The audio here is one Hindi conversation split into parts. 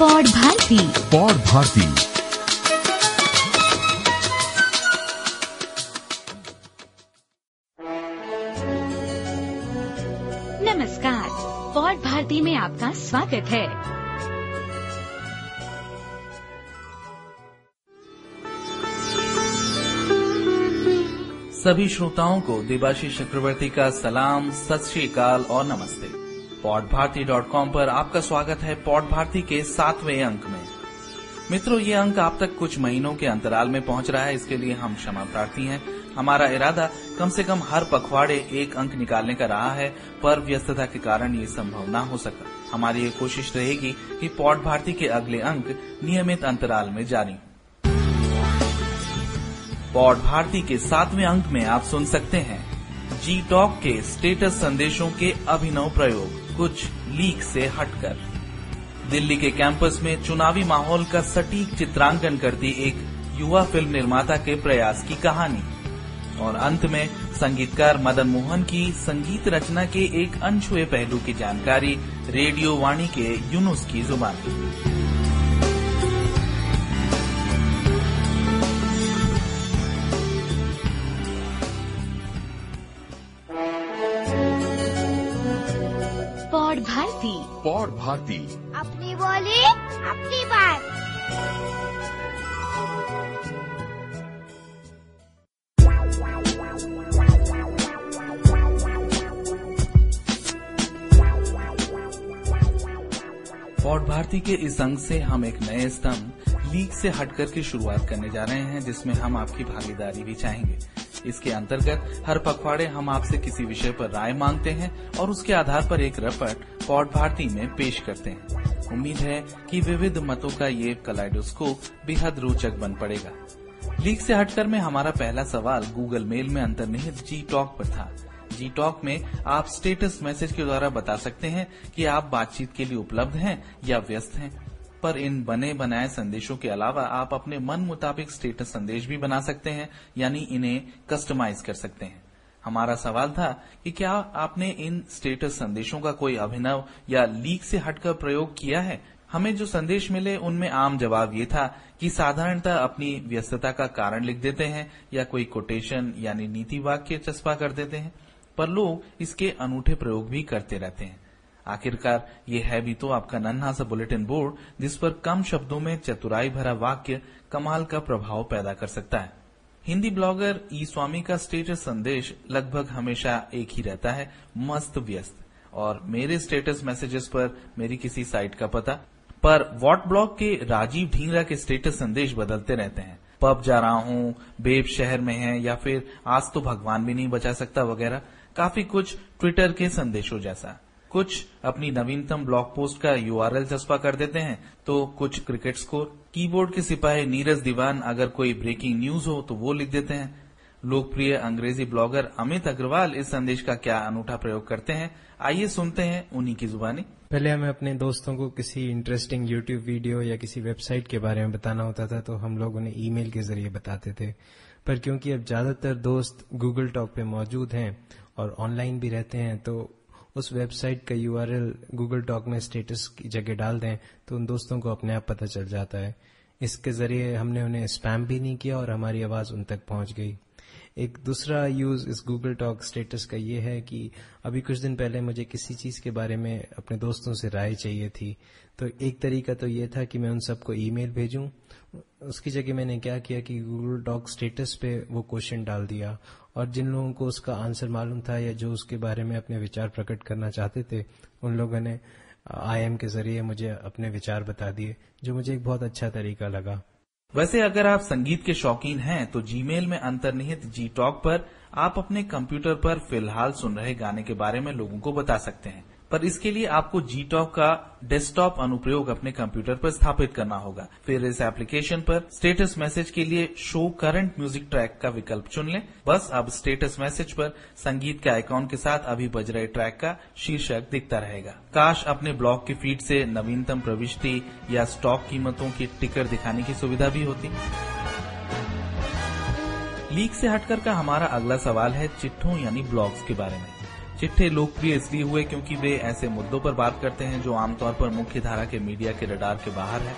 पौड भारती। पौड भारती। नमस्कार पौड भारती में आपका स्वागत है। सभी श्रोताओं को देवाशी चक्रवर्ती का सलाम सत श्री अकाल और नमस्ते। पॉड भारती डॉट कॉम पर आपका स्वागत है पॉड भारती के सातवें अंक में। मित्रों, ये अंक आप तक कुछ महीनों के अंतराल में पहुँच रहा है, इसके लिए हम क्षमा प्रार्थी हैं। हमारा इरादा, कम से कम हर पखवाड़े एक अंक निकालने का रहा है, पर व्यस्तता के कारण ये संभव न हो सका। हमारी ये कोशिश रहेगी कि पॉड भारती के अगले अंक नियमित अंतराल में जारी। पॉड भारती के सातवें अंक में आप सुन सकते हैं जी टॉक के स्टेटस संदेशों के अभिनव प्रयोग। कुछ लीक से हटकर। दिल्ली के कैंपस में चुनावी माहौल का सटीक चित्रांकन करती एक युवा फ़िल्म निर्माता के प्रयास की कहानी। और अंत में संगीतकार मदन मोहन की संगीत रचना के एक अनछुए पहलू की जानकारी रेडियो वाणी के यूनुस की जुबानी। पौड भारती। अपनी बोली अपनी बात। पॉड भारती के इस अंक से हम एक नए स्तंभ लीग से हटकर की शुरुआत करने जा रहे हैं जिसमें हम आपकी भागीदारी भी चाहेंगे। इसके अंतर्गत हर पखवाड़े हम आपसे किसी विषय पर राय मांगते हैं और उसके आधार पर एक रपट पॉड भारती में पेश करते हैं। उम्मीद है कि विविध मतों का ये कलाइडोस्कोप बेहद रोचक बन पड़ेगा। लीक से हटकर में हमारा पहला सवाल गूगल मेल में अंतर्निहित जी टॉक पर था। जी टॉक में आप स्टेटस मैसेज के द्वारा बता सकते हैं कि आप बातचीत के लिए उपलब्ध हैं या व्यस्त हैं। पर इन बने बनाए संदेशों के अलावा आप अपने मन मुताबिक स्टेटस संदेश भी बना सकते हैं, यानी इन्हें कस्टमाइज कर सकते हैं। हमारा सवाल था कि क्या आपने इन स्टेटस संदेशों का कोई अभिनव या लीक से हटकर प्रयोग किया है? हमें जो संदेश मिले उनमें आम जवाब ये था कि साधारणतः अपनी व्यस्तता का कारण लिख देते हैं या कोई कोटेशन यानी नीति वाक्य चस्पा कर देते हैं, पर लोग इसके अनूठे प्रयोग भी करते रहते हैं। आखिरकार ये है भी तो आपका नन्हा सा बुलेटिन बोर्ड, जिस पर कम शब्दों में चतुराई भरा वाक्य कमाल का प्रभाव पैदा कर सकता है। हिंदी ब्लॉगर ई स्वामी का स्टेटस संदेश लगभग हमेशा एक ही रहता है, मस्त व्यस्त। और मेरे स्टेटस मैसेजेस पर मेरी किसी साइट का पता, पर वॉट ब्लॉग के राजीव ढींगरा के स्टेटस संदेश बदलते रहते हैं। पब जा रहा हूँ, बेब शहर में है, या फिर आज तो भगवान भी नहीं बचा सकता वगैरह, काफ़ी कुछ ट्विटर के संदेशों जैसा। कुछ अपनी नवीनतम ब्लॉग पोस्ट का यूआरएल चस्पा कर देते हैं तो कुछ क्रिकेट स्कोर कीबोर्ड के सिपाही नीरज दीवान अगर कोई ब्रेकिंग न्यूज़ हो तो वो लिख देते हैं। लोकप्रिय अंग्रेज़ी ब्लॉगर अमित अग्रवाल इस संदेश का क्या अनूठा प्रयोग करते हैं, आइए सुनते हैं उन्हीं की जुबानी। पहले हमें अपने दोस्तों को किसी इंटरेस्टिंग यूट्यूब वीडियो या किसी वेबसाइट के बारे में बताना होता था तो हम लोग उन्हें ईमेल के ज़रिए बताते थे। पर क्योंकि अब ज़्यादातर दोस्त गूगल टॉक पे मौजूद हैं और ऑनलाइन भी रहते हैं तो उस वेबसाइट का यूआरएल गूगल टॉक में स्टेटस की जगह डाल दें तो उन दोस्तों को अपने आप पता चल जाता है। इसके ज़रिए हमने उन्हें स्पैम भी नहीं किया और हमारी आवाज़ उन तक पहुँच गई। एक दूसरा यूज़ इस गूगल टॉक स्टेटस का ये है कि अभी कुछ दिन पहले मुझे किसी चीज़ के बारे में अपने दोस्तों से राय चाहिए थी। तो एक तरीका तो ये था कि मैं उन सबको ईमेल भेजूं। उसकी जगह मैंने क्या किया कि गूगल डॉक स्टेटस पे वो क्वेश्चन डाल दिया। और जिन लोगों को उसका आंसर मालूम था या जो उसके बारे में अपने विचार प्रकट करना चाहते थे, उन लोगों ने आईएम के ज़रिए मुझे अपने विचार बता दिए, जो मुझे एक बहुत अच्छा तरीका लगा। वैसे अगर आप संगीत के शौकीन हैं तो जीमेल में अंतर्निहित जी टॉक पर आप अपने कंप्यूटर पर फ़िलहाल सुन रहे गाने के बारे में लोगों को बता सकते हैं। पर इसके लिए आपको जी टॉक का डेस्कटॉप अनुप्रयोग अपने कंप्यूटर पर स्थापित करना होगा। फिर इस एप्लीकेशन पर स्टेटस मैसेज के लिए शो करंट म्यूज़िक ट्रैक का विकल्प चुन लें। बस अब स्टेटस मैसेज पर संगीत के आइकॉन के साथ अभी बज रहे ट्रैक का शीर्षक दिखता रहेगा। काश अपने ब्लॉग की फ़ीड से नवीनतम प्रविष्टि या स्टॉक कीमतों की टिकर दिखाने की सुविधा भी होती। लीक से हटकर का हमारा अगला सवाल है चिट्ठों यानी ब्लॉग्स के बारे में। चिट्ठे लोकप्रिय इसलिए हुए क्योंकि वे ऐसे मुद्दों पर बात करते हैं जो आमतौर पर मुख्य धारा के मीडिया के रडार के बाहर है।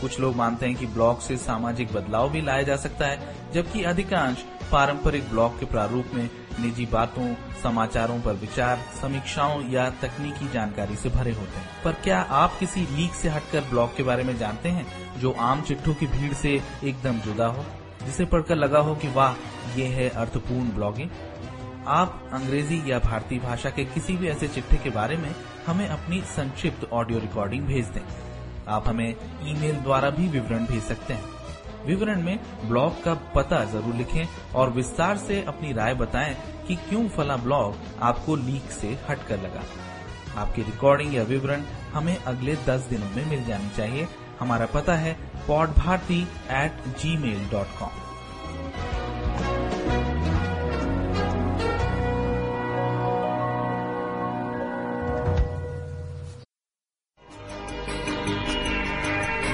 कुछ लोग मानते हैं कि ब्लॉग से सामाजिक बदलाव भी लाया जा सकता है, जबकि अधिकांश पारंपरिक ब्लॉग के प्रारूप में निजी बातों, समाचारों पर विचार, समीक्षाओं या तकनीकी जानकारी से भरे होते हैं। पर क्या आप किसी लीक से हटकर ब्लॉग के बारे में जानते हैं, जो आम चिट्ठों की भीड़ से एकदम जुदा हो, जिसे पढ़कर लगा हो कि वाह, ये है अर्थपूर्ण ब्लॉगिंग? आप अंग्रेज़ी या भारतीय भाषा के किसी भी ऐसे चिट्ठे के बारे में हमें अपनी संक्षिप्त ऑडियो रिकॉर्डिंग भेज दें। आप हमें ईमेल द्वारा भी विवरण भेज सकते हैं। विवरण में ब्लॉग का पता ज़रूर लिखें और विस्तार से अपनी राय बताएँ कि क्यों फला ब्लॉग आपको लीक से हटकर लगा। आपकी रिकॉर्डिंग या विवरण हमें अगले दस दिनों में मिल जानी चाहिए। हमारा पता है pod Bharati at G mail dot com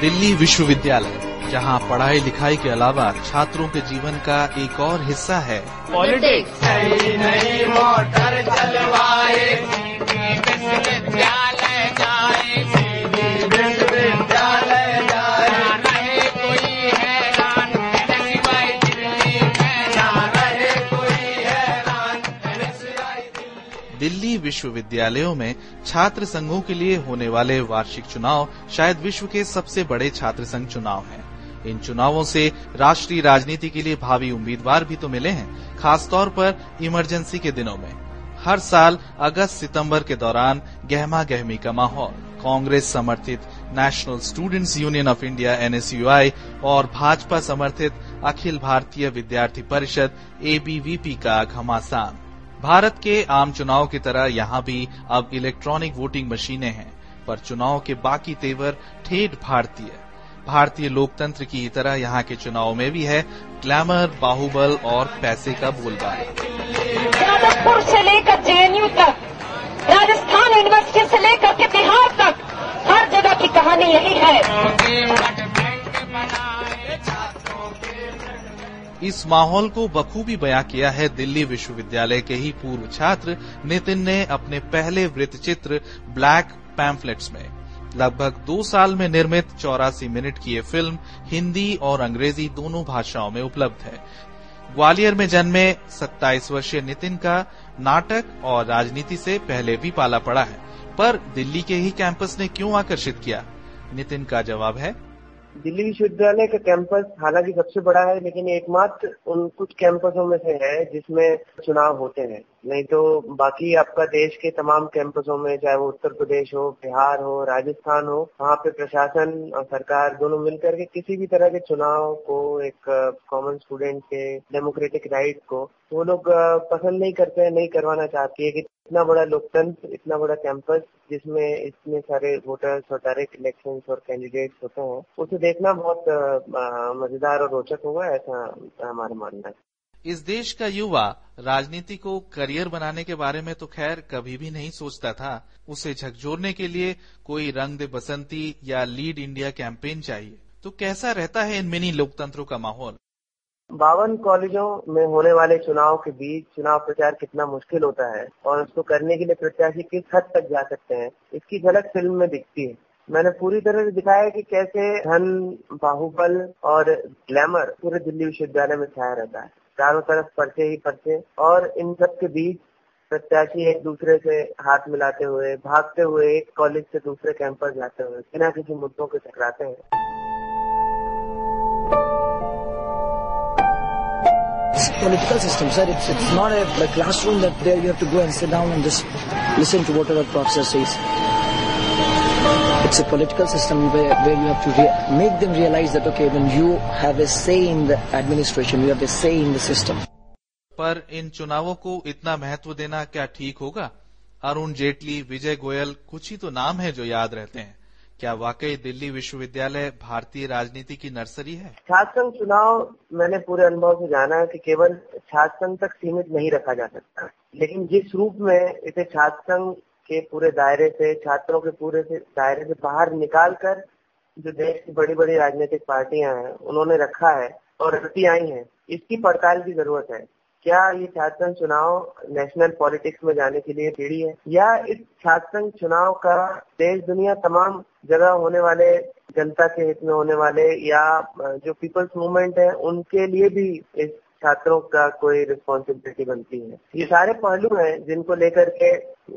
Delhi विश्वविद्यालय जहाँ पढ़ाई लिखाई के अलावा छात्रों के जीवन का एक और हिस्सा है। पॉलिटिक्स विश्वविद्यालयों में छात्र संघों के लिए होने वाले वार्षिक चुनाव शायद विश्व के सबसे बड़े छात्र संघ चुनाव हैं। इन चुनावों से राष्ट्रीय राजनीति के लिए भावी उम्मीदवार भी तो मिले हैं, खासतौर पर इमरजेंसी के दिनों में। हर साल अगस्त सितंबर के दौरान गहमा गहमी का माहौल। कांग्रेस समर्थित national students union of India, NSUI, और भाजपा समर्थित अखिल भारतीय विद्यार्थी परिषद, एबीवीपी का घमासान। भारत के आम चुनाव की तरह यहाँ भी अब इलेक्ट्रॉनिक वोटिंग मशीनें हैं पर चुनाव के बाकी तेवर ठेठ भारतीय। भारतीय लोकतंत्र की तरह यहाँ के चुनाव में भी है ग्लैमर बाहुबल और पैसे का बोलबाला। यादवपुर से लेकर जेएनयू तक राजस्थान यूनिवर्सिटी से लेकर के बिहार तक हर जगह की कहानी यही है। इस माहौल को बखूबी बयां किया है दिल्ली विश्वविद्यालय के ही पूर्व छात्र नितिन ने अपने पहले वृत्त चित्र ब्लैक पैम्फलेट्स में। लगभग दो साल में निर्मित चौरासी मिनट की ये फ़िल्म हिंदी और अंग्रेज़ी दोनों भाषाओं में उपलब्ध है। ग्वालियर में जन्मे 27 वर्षीय नितिन का नाटक और राजनीति से पहले भी पाला पड़ा है, पर दिल्ली के ही कैंपस ने क्यों आकर्षित किया? नितिन का जवाब है दिल्ली विश्वविद्यालय का कैंपस हालाँकि सबसे बड़ा है, लेकिन एकमात्र उन कुछ कैंपसों में से है जिसमें चुनाव होते हैं। नहीं तो बाकी आपका देश के तमाम कैंपसों में, चाहे वो उत्तर प्रदेश हो, बिहार हो, राजस्थान हो, वहाँ पे प्रशासन और सरकार दोनों मिलकर के किसी भी तरह के चुनाव को, एक कॉमन स्टूडेंट के डेमोक्रेटिक राइट को, वो लोग पसंद नहीं करते हैं नहीं करवाना चाहती है कि इतना बड़ा लोकतंत्र, इतना बड़ा कैंपस जिसमें इतने सारे वोटर्स और डायरेक्ट इलेक्शन और कैंडिडेट्स होते हैं, उसे देखना बहुत मज़ेदार और रोचक होगा, ऐसा हमारा मानना है। इस देश का युवा राजनीति को करियर बनाने के बारे में तो खैर कभी भी नहीं सोचता था। उसे झकझोरने के लिए कोई रंग दे बसंती या लीड इंडिया कैंपेन चाहिए। तो कैसा रहता है इन मिनी लोकतंत्रों का माहौल? बावन कॉलेजों में होने वाले चुनाव के बीच चुनाव प्रचार कितना मुश्किल होता है और उसको करने के लिए प्रत्याशी किस हद तक जा सकते हैं, इसकी झलक फ़िल्म में दिखती है। मैंने पूरी तरह से दिखाया कि कैसे धन, बाहुबल और ग्लैमर पूरे दिल्ली विश्वविद्यालय में छाया रहता है। चारों तरफ़ पर्चे ही पर्चे और इन सब के बीच प्रत्याशी एक दूसरे से हाथ मिलाते हुए भागते हुए एक कॉलेज से दूसरे कैंपस जाते हुए बिना किसी मुद्दों के टकराते हैं political system, sir. It's it's not a, a classroom that there you have to go and sit down and just listen to whatever professor says. It's a political system where, where you have to rea- make them realize that okay, when you have a say in the administration, you have a say in the system. पर इन चुनावों को इतना महत्व देना क्या ठीक होगा? अरुण जेटली विजय गोयल कुछ ही तो नाम है जो याद रहते हैं। क्या वाकई दिल्ली विश्वविद्यालय भारतीय राजनीति की नर्सरी है? छात्र संघ चुनाव मैंने पूरे अनुभव से जाना है कि केवल छात्र संघ तक सीमित नहीं रखा जा सकता। लेकिन जिस रूप में इसे छात्र संघ के पूरे दायरे से, छात्रों के पूरे से, दायरे से बाहर निकाल कर जो देश की बड़ी बड़ी राजनीतिक पार्टियाँ हैं, उन्होंने रखा है और रखती आई हैं। इसकी पड़ताल की ज़रूरत है। क्या ये छात्र संघ चुनाव नेशनल पॉलिटिक्स में जाने के लिए पीढ़ी है? या इस छात्र संघ चुनाव का देश, दुनिया तमाम जगह होने वाले, जनता के हित में होने वाले, या जो पीपल्स मूवमेंट है, उनके लिए भी इस छात्रों का कोई रिस्पॉन्सिबिलिटी बनती है। ये सारे पहलू हैं जिनको लेकर के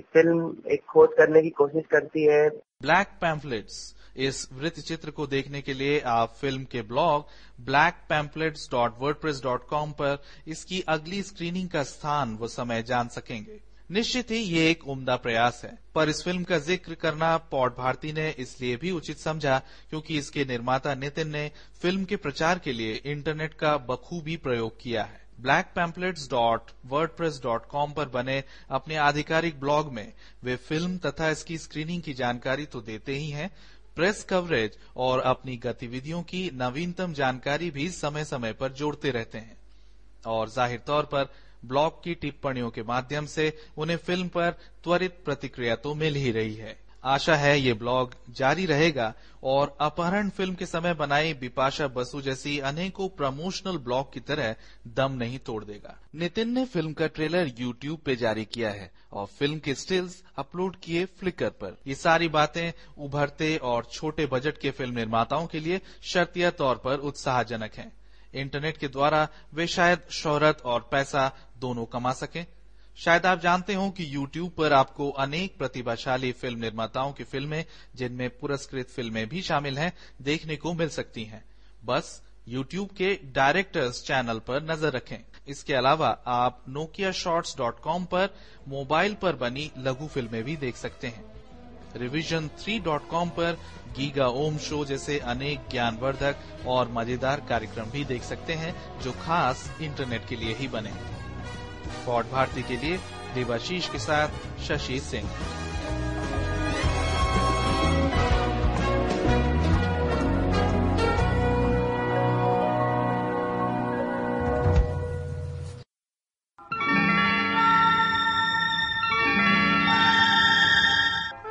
फ़िल्म एक खोज करने की कोशिश करती है। ब्लैक पैम्फलेट्स इस वृत्त चित्र को देखने के लिए आप फ़िल्म के ब्लॉग ब्लैक पैम्फलेट्स पर इसकी अगली स्क्रीनिंग का स्थान व समय जान सकेंगे। निश्चित ही ये एक उम्दा प्रयास है। पर इस फ़िल्म का ज़िक्र करना पॉट भारती ने इसलिए भी उचित समझा क्योंकि इसके निर्माता नितिन ने फ़िल्म के प्रचार के लिए इंटरनेट का बखूबी प्रयोग किया है। Black pamphlets dot WordPress dot com पर बने अपने आधिकारिक ब्लॉग में वे फ़िल्म तथा इसकी स्क्रीनिंग की जानकारी तो देते ही हैं। प्रेस कवरेज और अपनी गतिविधियों की नवीनतम जानकारी भी समय समय पर जोड़ते रहते हैं। और ज़ाहिर तौर पर ब्लॉग की टिप्पणियों के माध्यम से उन्हें फ़िल्म पर त्वरित प्रतिक्रिया तो मिल ही रही है। आशा है ये ब्लॉग जारी रहेगा और अपहरण फ़िल्म के समय बनाई बिपाशा बसु जैसी अनेकों प्रमोशनल ब्लॉग की तरह दम नहीं तोड़ देगा। नितिन ने फ़िल्म का ट्रेलर यूट्यूब पे जारी किया है और फ़िल्म के स्टिल्स अपलोड किए फ्लिकर पर। ये सारी बातें उभरते और छोटे बजट के फ़िल्म निर्माताओं के लिए शर्तिया तौर पर उत्साहजनक है। इंटरनेट के द्वारा वे शायद शोहरत और पैसा दोनों कमा सकें। शायद आप जानते हो कि YouTube पर आपको अनेक प्रतिभाशाली फ़िल्म निर्माताओं की फ़िल्में, जिनमें पुरस्कृत फ़िल्में भी शामिल हैं, देखने को मिल सकती हैं। बस YouTube के डायरेक्टर्स चैनल पर नज़र रखें। इसके अलावा आप कॉम पर, मोबाइल पर बनी लघु फ़िल्में भी देख सकते हैं। रिविजन थ्री डॉट कॉम पर गीगा ओम शो जैसे अनेक ज्ञानवर्धक और मज़ेदार कार्यक्रम भी देख सकते हैं, जो खास इंटरनेट के लिए ही बने। फॉर्ड भारती के लिए देवाशीष के साथ शशि सिंह।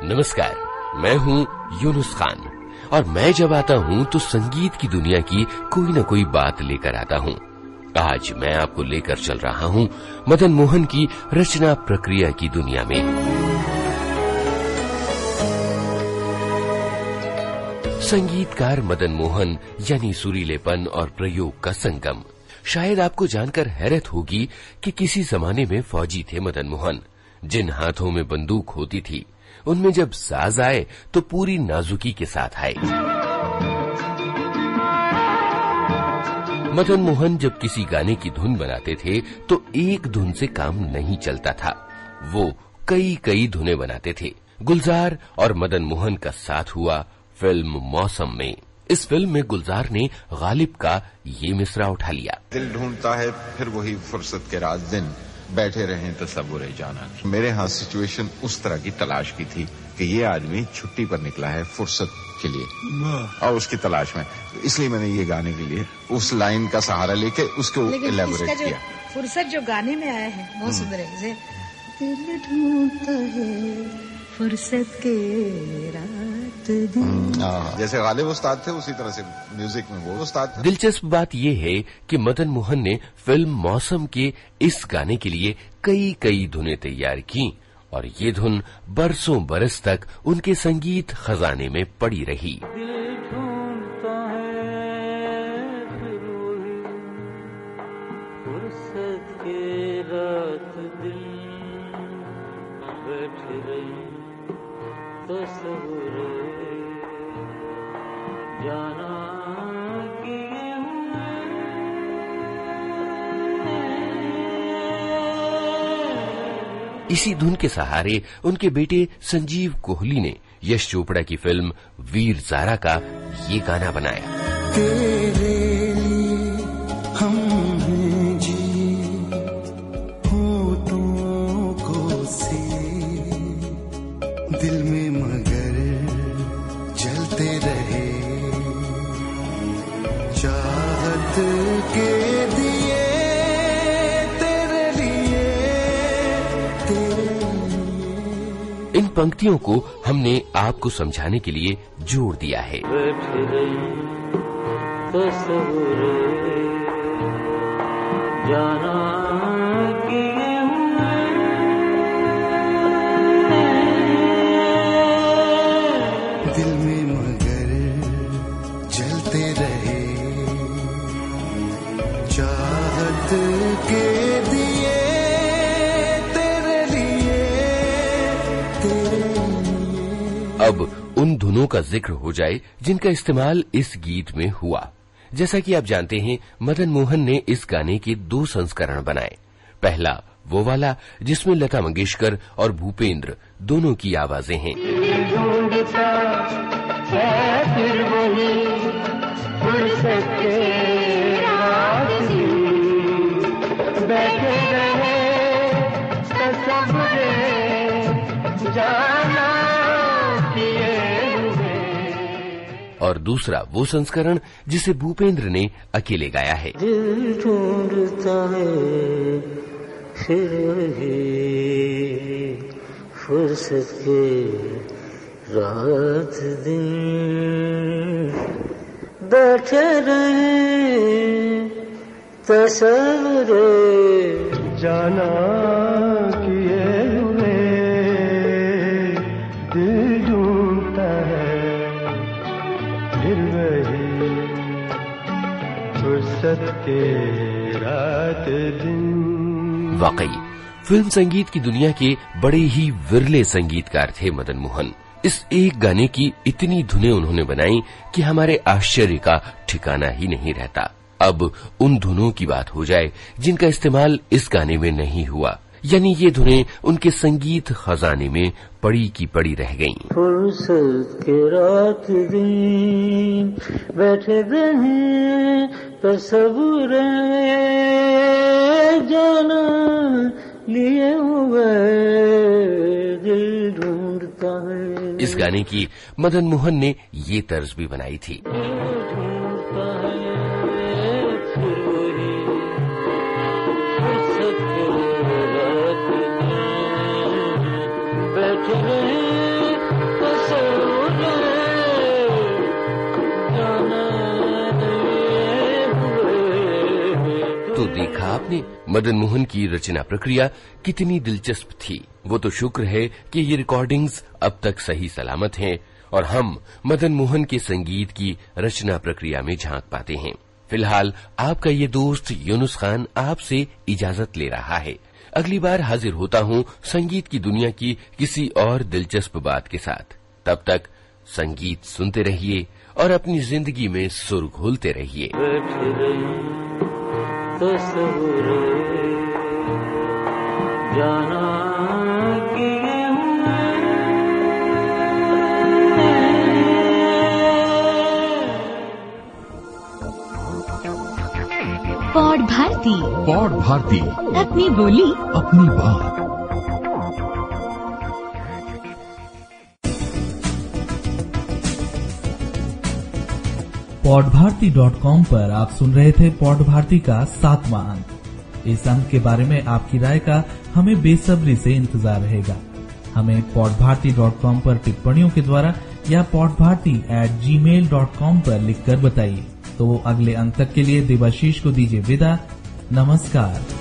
नमस्कार, मैं हूँ यूनुस खान। और मैं जब आता हूँ तो संगीत की दुनिया की कोई न कोई बात लेकर आता हूँ। आज मैं आपको लेकर चल रहा हूँ मदन मोहन की रचना प्रक्रिया की दुनिया में। संगीतकार मदन मोहन, यानी सुरीलेपन और प्रयोग का संगम। शायद आपको जानकर हैरत होगी कि किसी जमाने में फौजी थे मदन मोहन। जिन हाथों में बंदूक होती थी, उनमें जब साज आए तो पूरी नाजुकी के साथ आए। मदन मोहन जब किसी गाने की धुन बनाते थे तो एक धुन से काम नहीं चलता था। वो कई कई धुने बनाते थे। गुलजार और मदन मोहन का साथ हुआ फ़िल्म मौसम में। इस फ़िल्म में गुलजार ने गालिब का ये मिसरा उठा लिया। दिल ढूंढता है, फिर वही फुर्सत के रात दिन बैठे रहे तस्वुर जाना। मेरे यहाँ सिचुएशन उस तरह की तलाश की थी कि ये आदमी छुट्टी पर निकला है, फुर्सत के लिए। और उसकी तलाश में। इसलिए मैंने ये गाने के लिए उस लाइन का सहारा लेके उसको इलेबोरेट किया। फुर्सत जो गाने में आया है बहुत हम्म। सुंदर है। दिल ढूंढता है फुर्सत के रात दिन। हम्म, हाँ, जैसे गालिब उस्ताद थे उसी तरह से म्यूज़िक में वो उस्ताद थे। दिलचस्प बात यह है कि मदन मोहन ने फ़िल्म मौसम के इस गाने के लिए कई कई धुनें तैयार की। और ये धुन बरसों बरस तक उनके संगीत खजाने में पड़ी रही। इसी धुन के सहारे उनके बेटे संजीव कोहली ने यश चोपड़ा की फ़िल्म वीर जारा का ये गाना बनाया। तेरे पंक्तियों को हमने आपको समझाने के लिए जोड़ दिया है। जाना धुनों का ज़िक्र हो जाए, जिनका इस्तेमाल इस गीत में हुआ। जैसा कि आप जानते हैं, मदन मोहन ने इस गाने के दो संस्करण बनाए। पहला, वो वाला, जिसमें लता मंगेशकर और भूपेंद्र दोनों की आवाज़ें हैं। है फिर वही दूसरा वो संस्करण जिसे भूपेंद्र ने अकेले गाया है। फिर वही फुर्सत के रात दिन बैठे रहे तस्वरे जाना रात दिन। वाकई, फ़िल्म संगीत की दुनिया के बड़े ही विरले संगीतकार थे मदन मोहन। इस एक गाने की इतनी धुनें उन्होंने बनाई कि हमारे आश्चर्य का ठिकाना ही नहीं रहता। अब उन धुनों की बात हो जाए जिनका इस्तेमाल इस गाने में नहीं हुआ। यानी ये धुनें उनके संगीत खजाने में पड़ी की पड़ी रह गईं। फुर्सत के रात दिन बैठे रहे तस्वुर जाना लिए हुए दिल ढूंढता है। इस गाने की मदन मोहन ने ये तर्ज भी बनाई थी। तो देखा आपने, मदन मोहन की रचना प्रक्रिया कितनी दिलचस्प थी। वो तो शुक्र है कि ये रिकॉर्डिंग्स अब तक सही सलामत हैं और हम मदन मोहन के संगीत की रचना प्रक्रिया में झाँक पाते हैं। फ़िलहाल आपका ये दोस्त यूनुस खान आपसे इजाज़त ले रहा है। अगली बार हाजिर होता हूँ संगीत की दुनिया की किसी और दिलचस्प बात के साथ। तब तक संगीत सुनते रहिए और अपनी ज़िंदगी में सुर घोलते रहिए। जाना पौड भारती। पौड भारती। अपनी बोली। अपनी बात। पॉडभारती डॉट कॉम पर आप सुन रहे थे पॉड भारती का सातवां अंक इस अंक के बारे में आपकी राय का हमें बेसब्री से इंतज़ार रहेगा। हमें पॉडभारती डॉट कॉम पर टिप्पणियों के द्वारा या pod Bharati at G mail dot com पर लिखकर बताइए। तो अगले अंक तक के लिए देवाशीष को दीजिए विदा। नमस्कार।